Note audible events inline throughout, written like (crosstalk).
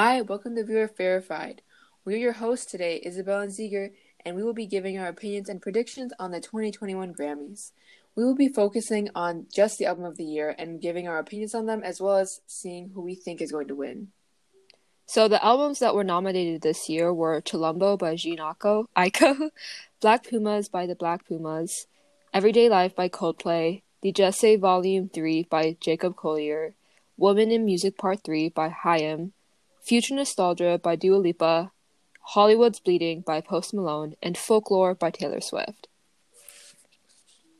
Hi, welcome to Viewer Verified. We're your hosts today, Isabel and Ziger, and we will be giving our opinions and predictions on the 2021 Grammys. We will be focusing on just the album of the year and giving our opinions on them, as well as seeing who we think is going to win. So the albums that were nominated this year were Chilombo by Jhené Aiko, (laughs) Black Pumas by the Black Pumas, Everyday Life by Coldplay, The Djesse Volume 3 by Jacob Collier, Woman in Music Part 3 by Haim, Future Nostalgia by Dua Lipa, Hollywood's Bleeding by Post Malone, and Folklore by Taylor Swift.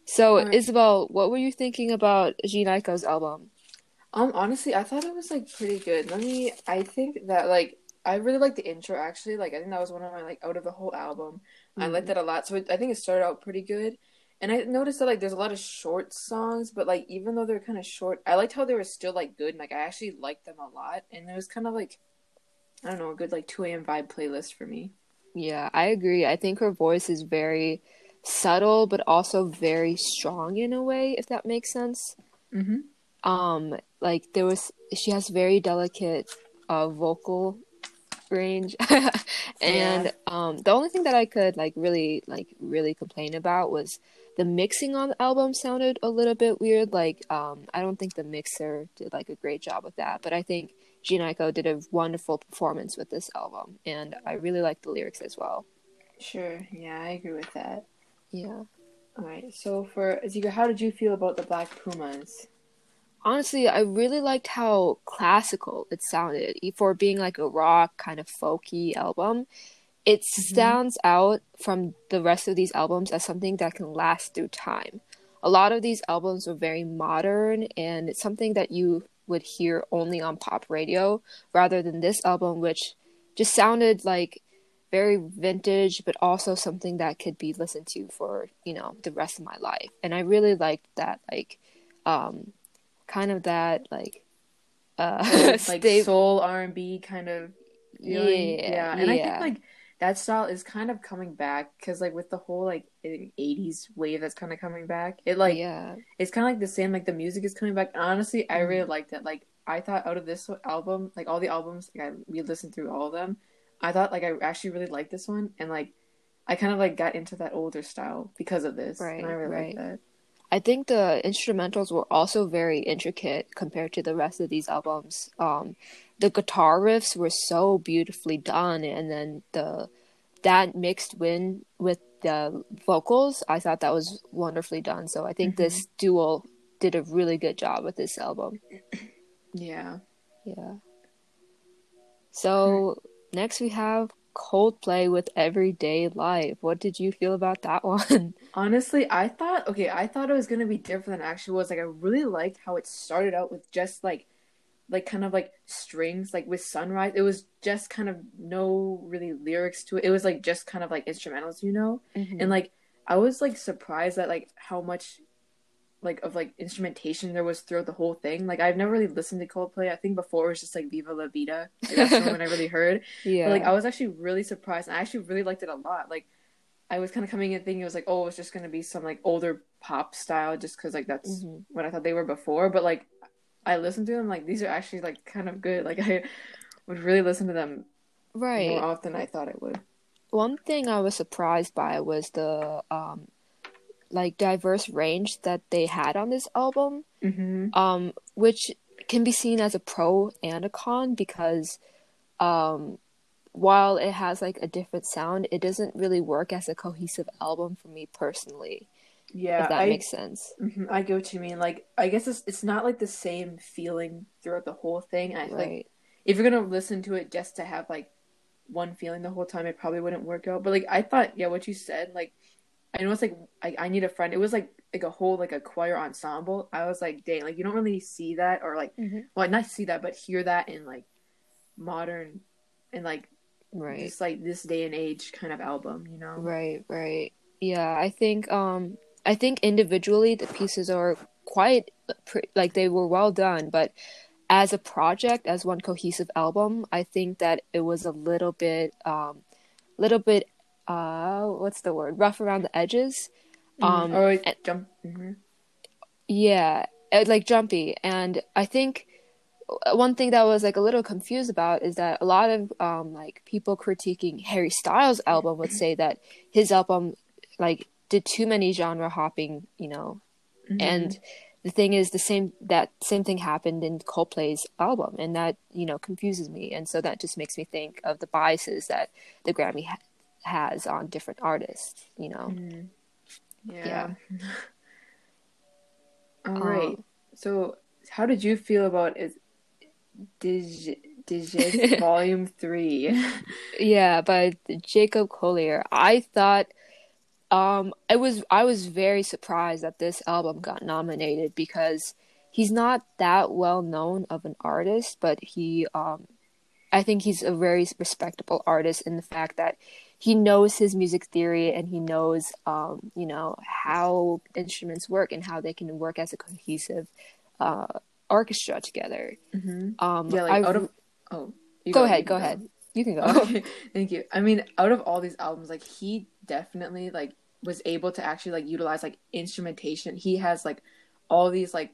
So, Alright. Isabel, what were you thinking about Jhené Aiko's album? Um, honestly, I thought it was like pretty good. Let me. I think that like I really like the intro. Actually, like I think that was one of my like out of the whole album. I Mhm. liked that a lot. So it, I think it started out pretty good. And I noticed that like there's a lot of short songs, but like even though they're kind of short, I liked how they were still like good. And, like I actually liked them a lot. And it was kind of like I don't know, a good like 2 a.m. vibe playlist for me. Yeah, I agree. I think her voice is very subtle, but also very strong in a way, if that makes sense. Mm-hmm. Um, like there was, she has very delicate uh vocal range, (laughs) and Yeah. um, the only thing that I could like really like really complain about was the mixing on the album sounded a little bit weird. Like, um, I don't think the mixer did like a great job with that, but I think Aiko did a wonderful performance with this album, and I really like the lyrics as well. Sure. Yeah, I agree with that. Yeah. All right. So for Zika, how did you feel about the Black Pumas? Honestly, I really liked how classical it sounded for being like a rock kind of folky album. It mm-hmm. stands out from the rest of these albums as something that can last through time. A lot of these albums were very modern and it's something that you would hear only on pop radio rather than this album which just sounded like very vintage but also something that could be listened to for, you know, the rest of my life. And I really liked that like um kind of that like uh (laughs) like sta- soul R and B kind of feeling. Yeah, and I think like that style is kind of coming back because like with the whole like '80s wave that's kind of coming back, it like yeah it's kind of like the same. Like the music is coming back. And honestly, I Mm-hmm. really liked it. Like I thought out of this album, like all the albums, like I we listened through all of them. I thought like I actually really liked this one, and like I kind of like got into that older style because of this, Right, and I really right. like that. I think the instrumentals were also very intricate compared to the rest of these albums. Um, the guitar riffs were so beautifully done, and then the that mixed in with the vocals, I thought that was wonderfully done. So I think this duo did a really good job with this album. Yeah. Yeah. So next we have Coldplay with Everyday Life. What did you feel about that (laughs) one? Honestly, I thought okay, I thought it was gonna be different than it actually was. Like I really liked how it started out with just like like kind of like strings, like with Sunrise. It was just kind of no really lyrics to it. It was like just kind of like instrumentals, you know? Mm-hmm. And like I was like surprised at like how much like of like instrumentation there was throughout the whole thing. Like I've never really listened to Coldplay. I think before it was just like Viva La Vida. Like, that's the one I really heard. yeah. (laughs) But like I was actually really surprised I actually really liked it a lot. Like I was kind of coming in thinking it was like, oh, it's just gonna be some like older pop style just because like that's Mhm. what I thought they were before. But like I listened to them, like these are actually like kind of good. Like (laughs) I would really listen to them right. more often I thought I would. One thing I was surprised by was the um like diverse range that they had on this album. Mm-hmm. Um which can be seen as a pro and a con because um while it has like a different sound, it doesn't really work as a cohesive album for me personally, Yeah, if that I makes sense. mhm, I go to you mean. Like I guess it's it's not like the same feeling throughout the whole thing. I feel like if you're gonna listen to it just to have like one feeling the whole time, it probably wouldn't work out. But like I thought, yeah, what you said, like I know it's like I, I need a friend. It was like like a whole like a choir ensemble. I was like, dang, like you don't really see that or like Mhm. well not see that, but hear that in like modern and like Right. just like this day and age kind of album, you know? Right, right. Yeah, I think um I think individually the pieces are quite pre- like they were well done, but as a project, as one cohesive album, I think that it was a little bit um little bit uh what's the word? rough around the edges. Um or and- jump. mhm. yeah, uh, like jumpy and I think one thing that I was like a little confused about is that a lot of um like people critiquing Harry Styles' album would say that his album like did too many genre hopping, you know, Mhm. and the thing is the same that same thing happened in Coldplay's album and that you know confuses me and so that just makes me think of the biases that the Grammy ha- has on different artists, you know. Mhm. yeah. Yeah. (laughs) All right. Um, So, how did you feel about is Dig Digit (laughs) Volume Three? Yeah, but Jacob Collier, I thought um I was I was very surprised that this album got nominated because he's not that well known of an artist, but he um I think he's a very respectable artist in the fact that he knows his music theory and he knows um you know how instruments work and how they can work as a cohesive uh orchestra together. hmm Um Yeah, like out of oh, you go ahead, go ahead. You can go. Okay, (laughs) thank you. I mean, out of all these albums, like he definitely like was able to actually like utilize like instrumentation. He has like all these like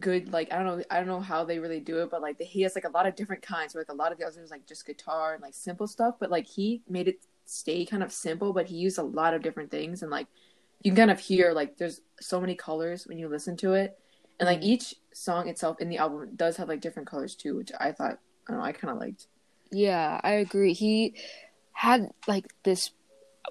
good like I don't know I don't know how they really do it, but like the, he has like a lot of different kinds. Where like a lot of the others like just guitar and like simple stuff, but like he made it stay kind of simple, but he used a lot of different things and like you can kind of hear like there's so many colors when you listen to it, and like Mhm. each song itself in the album does have like different colors too, which I thought I don't know I kind of liked. Yeah, I agree. He had like this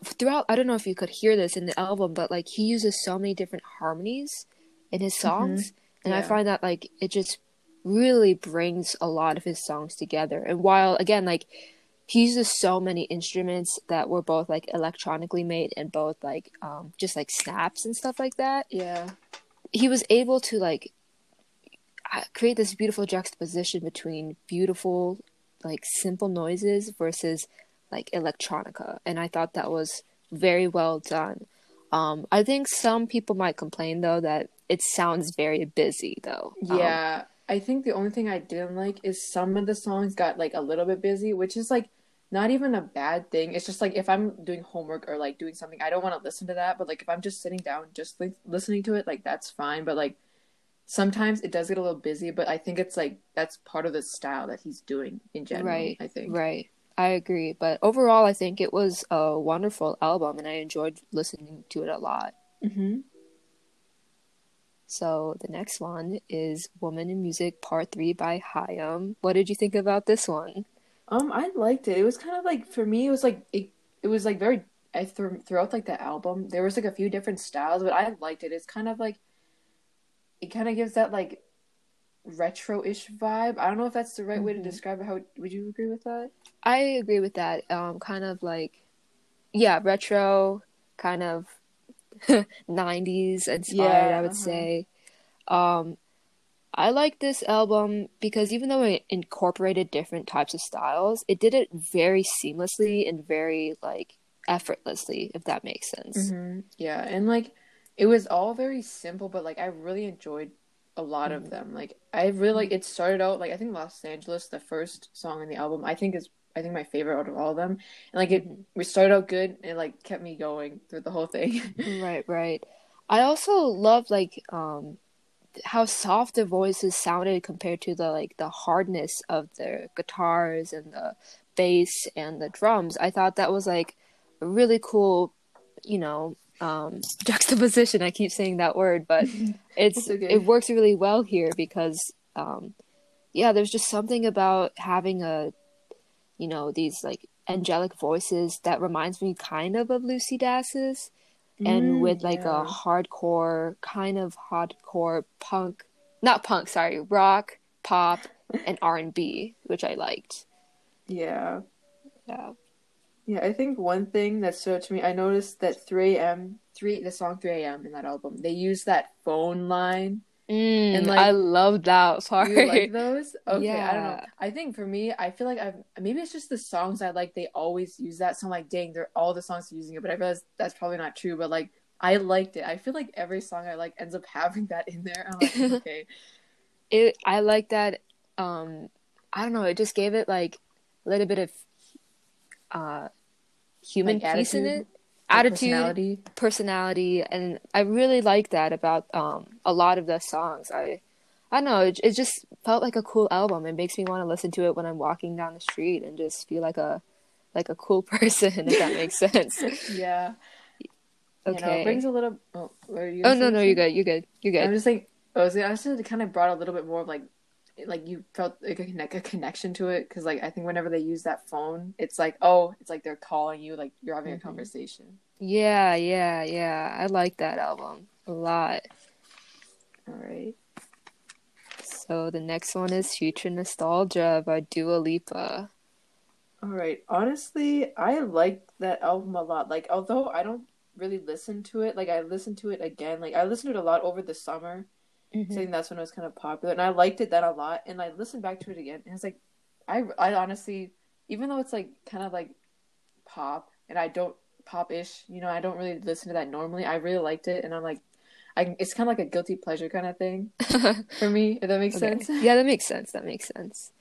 throughout. I don't know if you could hear this in the album, but like he uses so many different harmonies in his songs, and I find that like it just really brings a lot of his songs together. And while again, like he uses so many instruments that were both like electronically made and both like um just like snaps and stuff like that, Yeah. he was able to like uh, create this beautiful juxtaposition between beautiful like simple noises versus like electronica and i thought that was very well done um i think some people might complain though that it sounds very busy though Um, Yeah, I think the only thing I didn't like is some of the songs got like a little bit busy, which is like not even a bad thing. It's just like if I'm doing homework or like doing something, I don't want to listen to that. But like if I'm just sitting down, just like listening to it, like that's fine. But like sometimes it does get a little busy. But I think it's like that's part of the style that he's doing in general. Right, I think. right i agree but overall i think it was a wonderful album and i enjoyed listening to it a lot Mm-hmm. so the next one is woman in music part 3 by Haim. what did you think about this one Um, I liked it. It was kind of like for me, it was like it. It was like very. I th- throughout like the album, there was like a few different styles, but I liked it. It's kind of like. It kind of gives that like retro-ish vibe. I don't know if that's the right way to Mhm. describe it. How would you agree with that? I agree with that. Um, kind of like, yeah, retro, kind of (laughs) 90s inspired, Yeah, I would uh-huh. say. Um, I like this album because even though it incorporated different types of styles, it did it very seamlessly and very like effortlessly, if that makes sense. Mm-hmm. Yeah, and like it was all very simple, but like I really enjoyed a lot of mm. them. Like I really like it started out like I think Los Angeles, the first song in the album, I think is I think my favorite out of all of them. And like it mm-hmm. we started out good and it like kept me going through the whole thing. (laughs) Right, right. I also love like um how soft the voices sounded compared to the like the hardness of the guitars and the bass and the drums. I thought that was like a really cool, you know, um (laughs) juxtaposition. I keep saying that word, but (laughs) it's okay. it works really well here because um yeah, there's just something about having a you know, these like angelic voices that reminds me kind of of Lucy Dacus and Mm, with like a hardcore kind of hardcore punk not punk sorry rock pop (laughs) and r&b which i liked Yeah. yeah Yeah, I think one thing that stood out to me, I noticed that 3 a.m. three the song 3 a.m. in that album, they use that phone line. mm, And, like, i love that part You like (laughs) those? Okay, yeah. I don't know. I think for me, I feel like I've maybe it's just the songs I like. They always use that. So I'm like, dang, they're all the songs are using it. But I realize that's probably not true. But like, I liked it. I feel like every song I like ends up (laughs) having that in there. I'm like, (laughs) okay, it i like that um i don't know it just gave it like a little bit of uh human Like piece in it attitude personality. personality and i really like that about um a lot of the songs i I don't know. It, it just felt like a cool album. It makes me want to listen to it when I'm walking down the street and just feel like a like a cool (laughs) person. If that makes sense. (laughs) yeah. Okay. You know, it brings a little. Oh, oh no, no, you're good. You're good. You're I'm just like I was. I just kind of brought a little bit more of like, like you felt like a, a connection to it because like I think whenever they use that phone, it's like oh, it's like they're calling you, like you're having Mhm. a conversation. Yeah, yeah, yeah. I like that album a lot. All right. So the next one is Future Nostalgia by Dua Lipa. All right. Honestly, I like that album a lot. Like, although I don't really listen to it, like I listened to it again. Like I listened to it a lot over the summer. Mm-hmm. Think that's when it was kind of popular, and I liked it then a lot. And I listened back to it again, and it's like, I, I honestly, even though it's like kind of like pop, and I don't pop-ish, you know, I don't really listen to that normally. I really liked it, and I'm like, I, it's kind of like a guilty pleasure kind of thing (laughs) for me. If that makes Okay. sense. Yeah, that makes sense. That makes sense.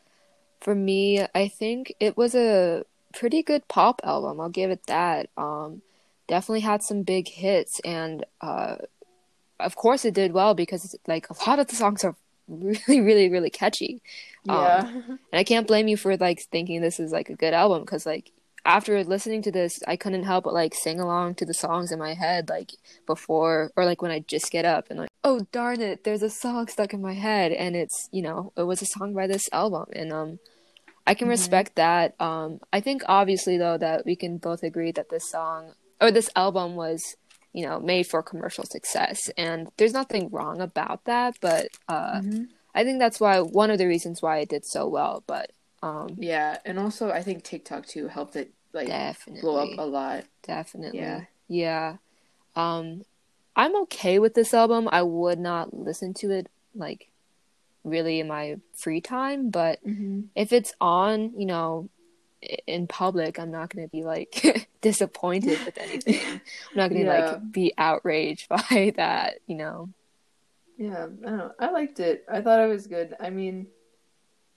For me, I think it was a pretty good pop album. I'll give it that. Um, definitely had some big hits, and uh, of course it did well because like a lot of the songs are (laughs) really, really, really catchy. Um, Yeah. And I can't blame you for like thinking this is like a good album because like after listening to this, I couldn't help but like sing along to the songs in my head like before or like when I just get up and like oh darn it, there's a song stuck in my head and it's you know it was a song by this album and um I can Mhm. respect that. Um I think obviously though that we can both agree that this song or this album was you know made for commercial success and there's nothing wrong about that but uh Mhm. I think that's why one of the reasons why it did so well. But um, Yeah, and also I think TikTok too helped it like definitely, blow up a lot. definitely, Yeah. yeah. Um, I'm okay with this album. I would not listen to it like really in my free time, but Mm-hmm. if it's on, you know, in public, I'm not gonna be like (laughs) disappointed with anything. (laughs) I'm not gonna Yeah. like be outraged (laughs) by that, you know. Yeah, I don't know. I liked it. I thought it was good. I mean,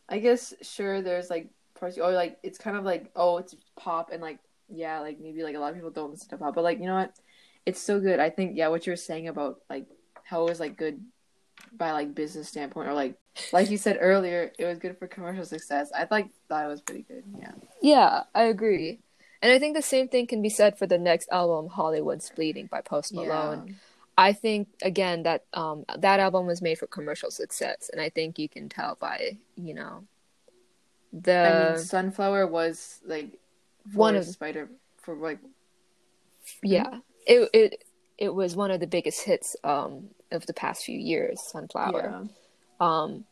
I guess sure there's like parts or like it's kind of like oh it's pop and like yeah like maybe like a lot of people don't listen to pop but like you know what it's so good. I think yeah what you were saying about like how it was like good by like business standpoint or like like you said earlier it was good for commercial success. I like thought it was pretty good. Yeah. Yeah, I agree. And I think the same thing can be said for the next album, Hollywood's Bleeding by Post Malone. I think again that um that album was made for commercial success and I think you can tell by, you know, the I mean Sunflower was like One of- the Spider for like yeah. It it it was one of the biggest hits um of the past few years, Sunflower. yeah. Um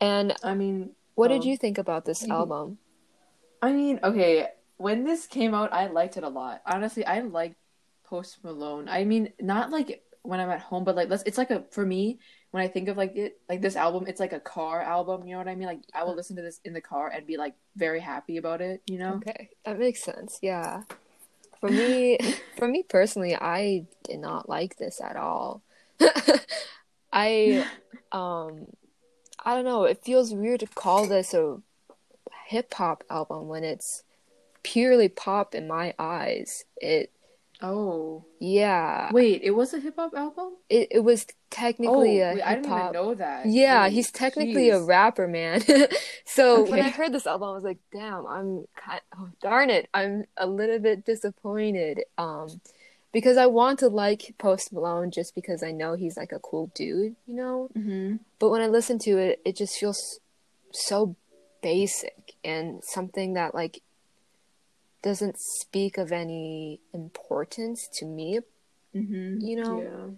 and I mean what did you think about this Mhm. album? I mean, okay, when this came out, I liked it a lot. Honestly, I like Post Malone. I mean, not like when I'm at home, but like let's it's like a for me, when I think of like it like this album, it's like a car album, you know what I mean? Like I will listen to this in the car and be like very happy about it, you know? Okay, that makes sense. Yeah. For me, (laughs) for me personally, I did not like this at all. (laughs) I, um, I don't know. It feels weird to call this a hip hop album when it's purely pop in my eyes. It, Oh. yeah, Wait, it was a hip hop album? it it was Oh, technically a wait, I didn't even know that. Yeah, Wait, he's technically a rapper, man. (laughs) so when I heard this album, I was like, "Damn, I'm kind oh darn it, I'm a little bit disappointed." Um, because I want to like Post Malone just because I know he's like a cool dude, you know. Mhm. But when I listen to it, it just feels so basic and something that like doesn't speak of any importance to me Mhm. You know?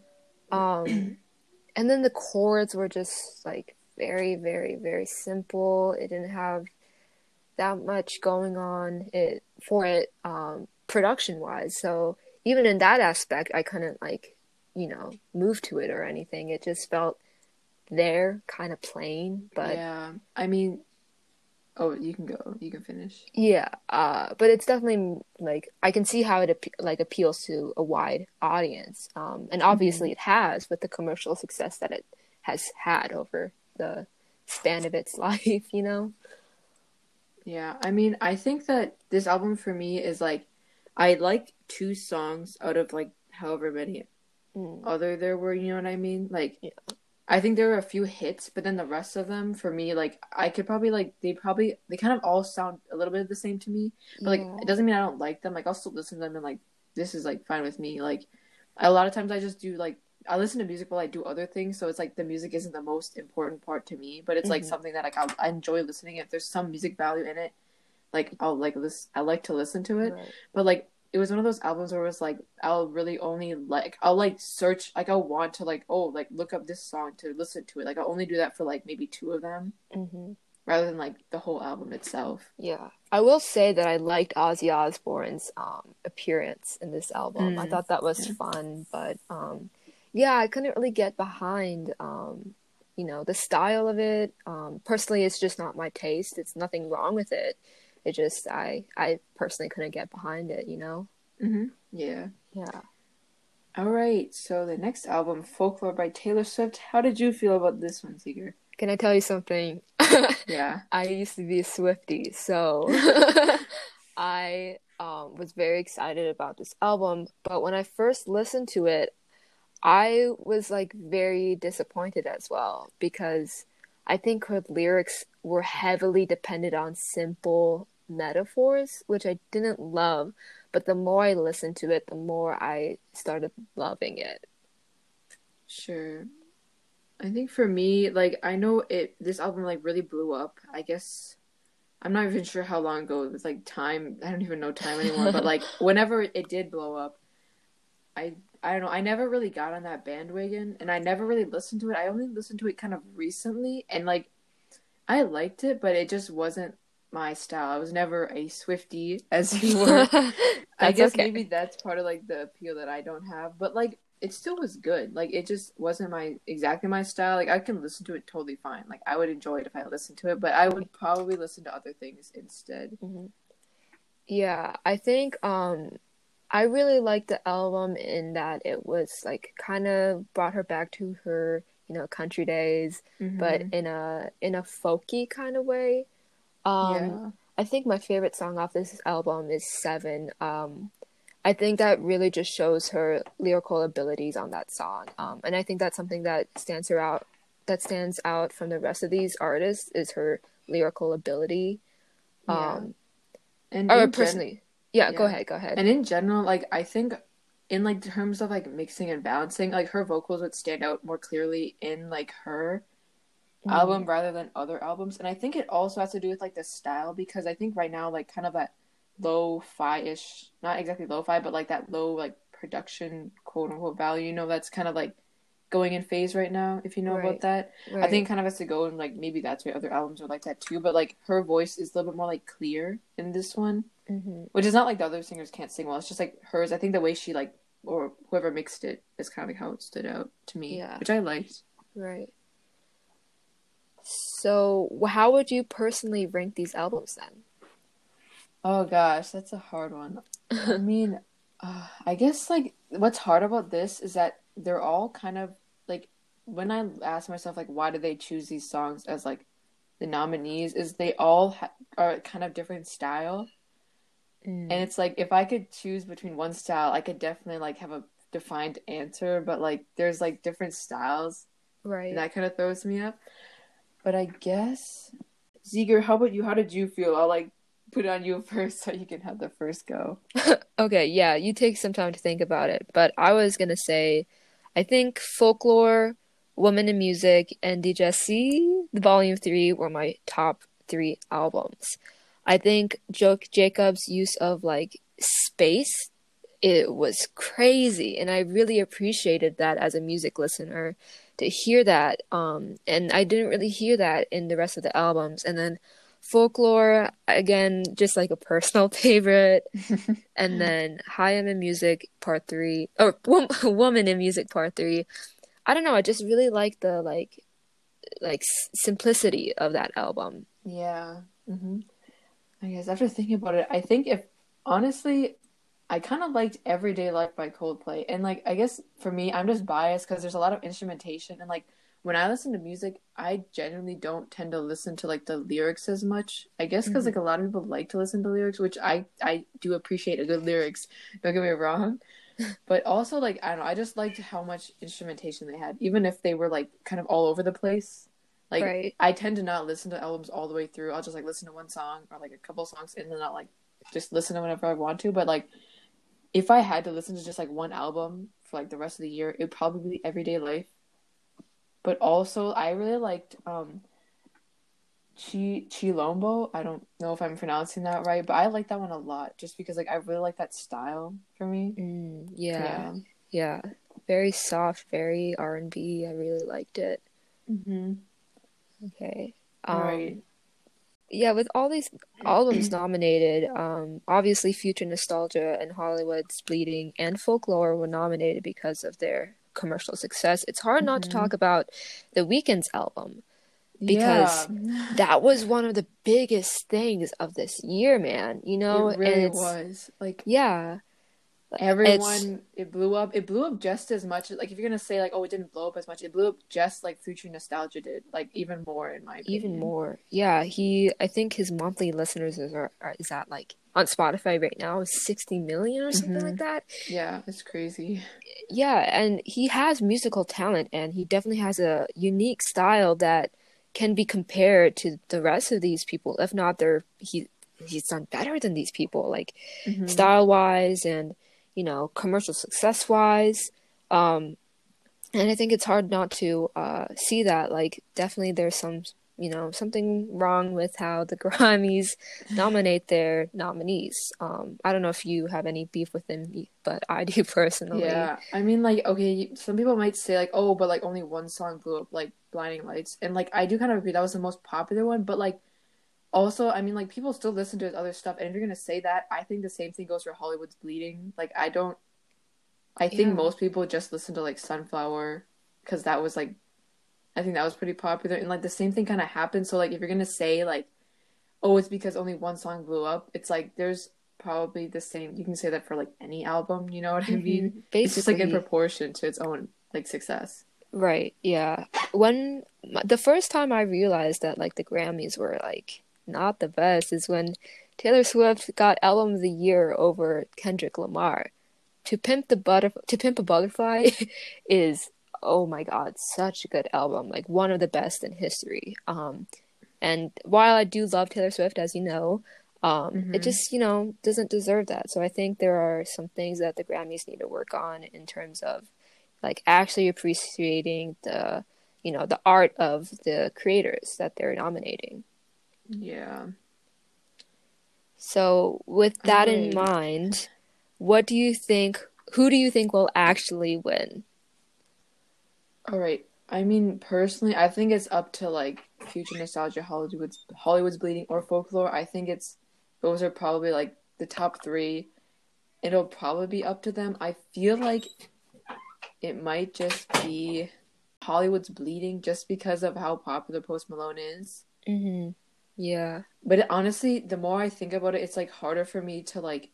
Yeah. um, (clears throat) and then the chords were just like very, very, very simple. It didn't have that much going on it for it um, production wise. So even in that aspect, I couldn't like you know move to it or anything. It just felt there, kind of plain. But yeah. I mean, oh, you can go. You can finish. Yeah, uh, but it's definitely like I can see how it like appeals to a wide audience. Um, and obviously it has with the commercial success that it has had over the span of its (laughs) life. You know. Yeah, I mean, I think that this album for me is like, I like two songs out of like however many Mm. other there were, you know what I mean? Like, Yeah. I think there were a few hits, but then the rest of them for me, like I could probably like they probably they kind of all sound a little bit the same to me. But like Yeah. it doesn't mean I don't like them. Like I'll still listen to them and like this is like fine with me. Like a lot of times I just do like I listen to music while I do other things, so it's like the music isn't the most important part to me, but it's like Mhm. something that like I'll, I enjoy listening. If there's some music value in it, like I'll like listen. I like to listen to it. Right. But like it was one of those albums where it was like I'll really only like I'll like search like I'll want to like oh like look up this song to listen to it. Like I'll only do that for like maybe two of them hmm rather than like the whole album itself. Yeah, I will say that I liked Ozzy Osbourne's um, appearance in this album. I Mm, thought that was yeah. fun, but um, yeah, I couldn't really get behind, um, you know, the style of it. Um, personally, it's just not my taste. It's nothing wrong with it. It just I I personally couldn't get behind it. You know. Mm-hmm. Yeah. Yeah. All right. So the next album, Folklore by Taylor Swift. How did you feel about this one, Seeger? Can I tell you something? (laughs) Yeah. I used to be a Swiftie, so (laughs) I um, was very excited about this album. But when I first listened to it, I was like very disappointed as well because I think her lyrics were heavily dependent on simple metaphors, which I didn't love. But the more I listened to it, the more I started loving it. Sure. I think for me, like I know it this album like really blew up. I guess I'm not even sure how long ago it was like time. I don't even know time anymore, but like (laughs) whenever it did blow up, I I don't know, I never really got on that bandwagon and I never really listened to it. I only listened to it kind of recently and like I liked it, but it just wasn't my style. I was never a Swiftie as you were. (laughs) I guess okay. maybe that's part of like the appeal that I don't have, but like it still was good. Like it just wasn't my exactly my style. Like I can listen to it totally fine. Like I would enjoy it if I listened to it, but I would probably listen to other things instead. Mhm. Yeah, I think um I really liked the album in that it was like kind of brought her back to her, you know, country days, but Mhm. in a in a folky kind of way. Um yeah, I think my favorite song off this album is Seven. Um I think that really just shows her lyrical abilities on that song. Um and I think that's something that stands her out that stands out from the rest of these artists is her lyrical ability. yeah. Um and or personally. Yeah, go ahead, go ahead. and in general, like I think in like terms of like mixing and balancing, like her vocals would stand out more clearly in like her Mhm. album rather than other albums. And I think it also has to do with like the style because I think right now like kind of that low fi ish not exactly low fi, but like that low like production quote unquote value, you know, that's kind of like going in phase right now, if you know Right. about that. I think it kind of has to go and like maybe that's why other albums are like that too. But like her voice is a little bit more like clear in this one. Hmm Which is not like the other singers can't sing well. It's just like hers. I think the way she like or whoever mixed it is kind of like how it stood out to me, Yeah. which I liked. Right. So, how would you personally rank these albums then? Oh gosh, that's a hard one. I (laughs) mean, uh, I guess like what's hard about this is that they're all kind of like when I ask myself like why do they choose these songs as like the nominees is they all ha- are kind of different style Mm. and it's like if I could choose between one style I could definitely like have a defined answer but like there's like different styles right. and that kind of throws me up. But I guess Ziger, how about you? How did you feel? I'll like put it on you (laughs) first so you can have the first go. (laughs) Okay, yeah, you take some time to think about it. But I was gonna say, I think Folklore, Woman in Music, and Djesse, the Volume 3 were my top three albums. I think Joke Jacob's use of like space, it was crazy, and I really appreciated that as a music listener to hear that. Um, and I didn't really hear that in the rest of the albums. And then Folklore, again, just like a personal (laughs) favorite (laughs) and then Haim in Music Part Three or (laughs) Woman in Music Part Three. I don't know. I just really like the like like s- simplicity of that album. Yeah. hmm I guess after thinking about it, I think if honestly, I kind of liked Everyday Life by Coldplay. And like, I guess for me, I'm just biased because there's a lot of instrumentation. And like, when I listen to music, I generally don't tend to listen to like the lyrics as much. I guess because Mhm. like a lot of people like to listen to lyrics, which I I do appreciate a good lyrics. Don't get me wrong. (laughs) but also like I don't know, I just liked how much instrumentation they had, even if they were like kind of all over the place. Like right. I tend to not listen to albums all the way through. I'll just like listen to one song or like a couple songs and then I'll like just listen to whenever I want to. But like if I had to listen to just like one album for like the rest of the year, it'd probably be Everyday Life. But also I really liked um Chi Chilombo. I don't know if I'm pronouncing that right, but I like that one a lot just because like I really like that style for me. Mm, yeah. yeah, yeah, very soft, very R and B. I really liked it. Mm-hmm. Okay, um, right. Yeah, with all these albums nominated, um, obviously Future Nostalgia and Hollywood's Bleeding and Folklore were nominated because of their commercial success. It's hard not to Mhm. talk about the Weeknd's album because yeah. (laughs) that was one of the biggest things of this year, man. You know, it really and was like yeah, everyone. It blew up. It blew up just as much. Like if you're gonna say like, oh, it didn't blow up as much, it blew up just like Future Nostalgia did. Like even more in my opinion. even more. Yeah, he. I think his monthly listeners is are, is at like on Spotify right now is sixty million or something Mhm. like that. Yeah, it's crazy. Yeah, and he has musical talent, and he definitely has a unique style that can be compared to the rest of these people. If not, they're he he's done better than these people, like Mhm. style wise and you know commercial success wise. Um, and I think it's hard not to uh, see that. Like, definitely, there's some you know something wrong with how the (laughs) Grammys nominate their nominees. Um, I don't know if you have any beef with them, but I do (laughs) personally. Yeah, I mean, like, okay, some people might say, like, oh, but like only one song blew up, like Blinding Lights, and like I do kind of agree that was the most popular one, but like also, I mean, like people still listen to his other stuff, and if you're gonna say that, I think the same thing goes for Hollywood's Bleeding. Like, I don't, I think Yeah. most people just listen to like Sunflower because that was like, I think that was pretty popular, and like the same thing kind of happened. So like, if you're gonna say like, oh, it's because only one song blew up, it's like there's probably the same. You can say that for like any album, you know what I mean? Mhm. It's just like in proportion to its own like success. right? Yeah. When the first time I realized that like the Grammys were like not the best is when Taylor Swift got Album of the Year over Kendrick Lamar. To Pimp the Butterf- To Pimp a Butterfly (laughs) is oh my god, such a good album, like one of the best in history. Um, and while I do love Taylor Swift, as you know, um, it Mhm. just you know doesn't deserve that. So I think there are some things that the Grammys need to work on in terms of like actually appreciating the you know the art of the creators that they're nominating. Yeah. So with that in mind, what do you think? Who do you think will actually win? All right. I mean, personally, I think it's up to like Future Nostalgia, Hollywood's Hollywood's Bleeding, or Folklore. I think it's those are probably like the top three. It'll probably be up to them. I feel like it might just be Hollywood's Bleeding, just because of how popular Post Malone is. Mm-hmm. Yeah. But it, honestly, the more I think about it, it's like harder for me to like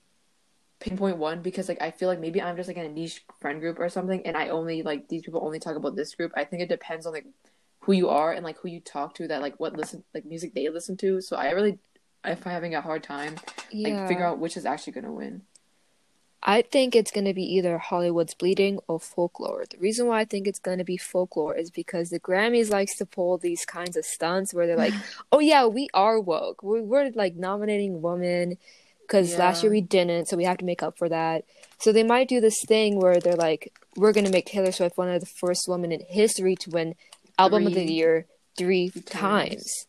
pinpoint one because like I feel like maybe I'm just like in a niche friend group or something, and I only like these people only talk about this group. I think it depends on like who you are and like who you talk to that like what listen like music they listen to. So I really, if I'm having a hard time, like figure out which is actually gonna win. I think it's going to be either Hollywood's Bleeding or Folklore. The reason why I think it's going to be Folklore is because the Grammys likes to pull these kinds of stunts where they're like, (sighs) "Oh yeah, we are woke. We're, we're like nominating women because last year we didn't, so we have to make up for that." So they might do this thing where they're like, "We're going to make Taylor Swift one of the first women in history to win Album of the Year three times. times."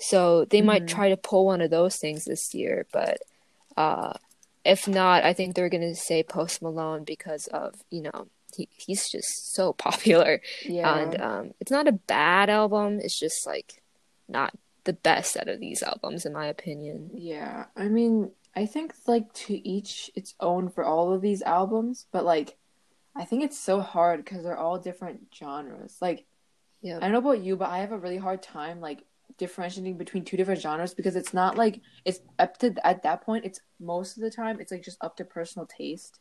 So they might Mhm. try to pull one of those things this year, but uh if not, I think they're gonna say Post Malone because of you know he he's just so (laughs) popular, Yeah. and um, it's not a bad album. It's just like not the best out of these albums, in my opinion. Yeah, I mean, I think like to each its own for all of these albums, but like I think it's so hard because they're all different genres. Like Yeah, I don't know about you, but I have a really hard time like differentiating between two different genres because it's not like it's up to at that point. It's most of the time it's like just up to personal taste.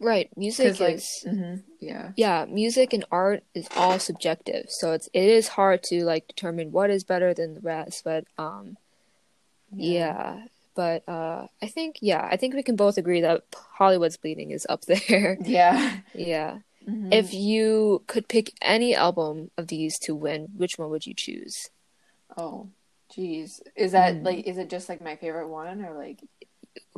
right. Music Because like, is mhm, yeah, yeah, music and art is all subjective, so it's it is hard to like determine what is better than the rest. But um, yeah, But uh, I think, yeah, I think we can both agree that Hollywood's Bleeding is up (laughs) there. Yeah. yeah. Mhm. If you could pick any album of these to win, which one would you choose? Oh, jeez. Is that Mm. like? Is it just like my favorite one, or like?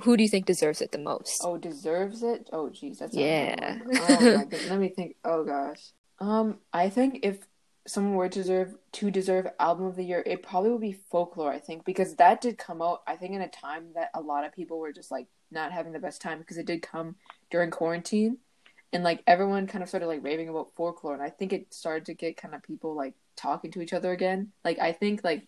Who do you think deserves it the most? Oh, deserves it? Oh, jeez, that's Yeah. (laughs) Oh my. Let me think. Oh gosh. Um, I think if someone were to deserve to deserve album of the year, it probably would be Folklore. I think because that did come out. I think in a time that a lot of people were just like not having the best time because it did come during quarantine, and like everyone kind of started like raving about Folklore, and I think it started to get kind of people like talking to each other again. Like I think like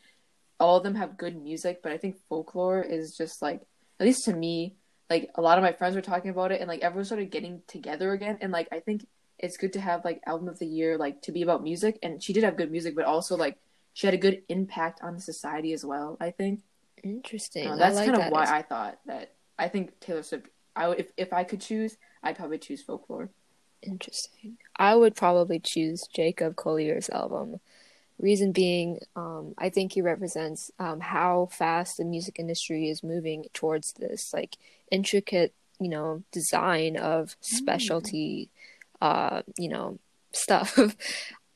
all of them have good music, but I think Folklore is just like at least to me like a lot of my friends were talking about it and like everyone started getting together again. And like i think it's good to have like album of the year like to be about music. And she did have good music but also like she had a good impact on society as well i think. Interesting. Uh, that's like kind of that. why i thought that i think taylor swift i would if, if i could choose i'd probably choose folklore Interesting. I would probably choose Jacob Collier's album. Reason being, um, I think he represents um, how fast the music industry is moving towards this like intricate, you know, design of specialty, uh, you know, (laughs) stuff.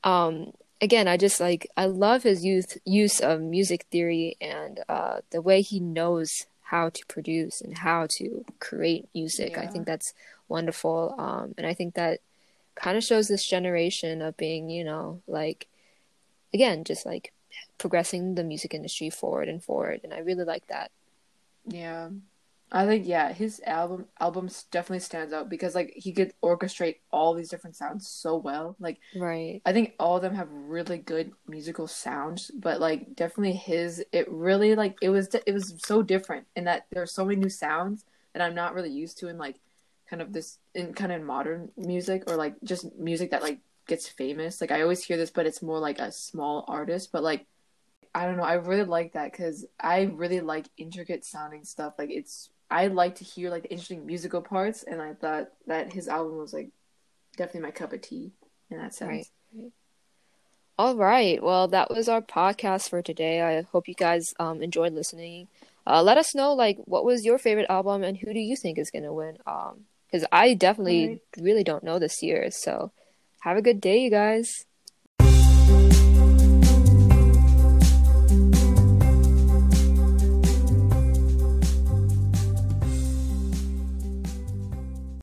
um, again, I just like I love his youth use of music theory and uh, the way he knows how to produce and how to create music. I think that's wonderful, um, and I think that kind of shows this generation of being, you know, like again, just like progressing the music industry forward and forward, and I really like that. yeah i think yeah his album albums definitely stands out because like he could orchestrate all these different sounds so well like Right. I think all of them have really good musical sounds, but like definitely his it really like it was it was so different in that there are so many new sounds that I'm not really used to in like kind of this in kind of modern music or like just music that like gets famous. Like I always hear this, but it's more like a small artist, but like I don't know, I really like that cuz I really like intricate sounding stuff. Like it's I like to hear like the interesting musical parts and I thought that his album was like definitely my cup of tea in that sense. Right. All right. Well, that was our podcast for today. I hope you guys um, enjoyed listening. Uh, let us know like what was your favorite album and who do you think is gonna win? Um, because I definitely Alright. really don't know this year. So have a good day, you guys.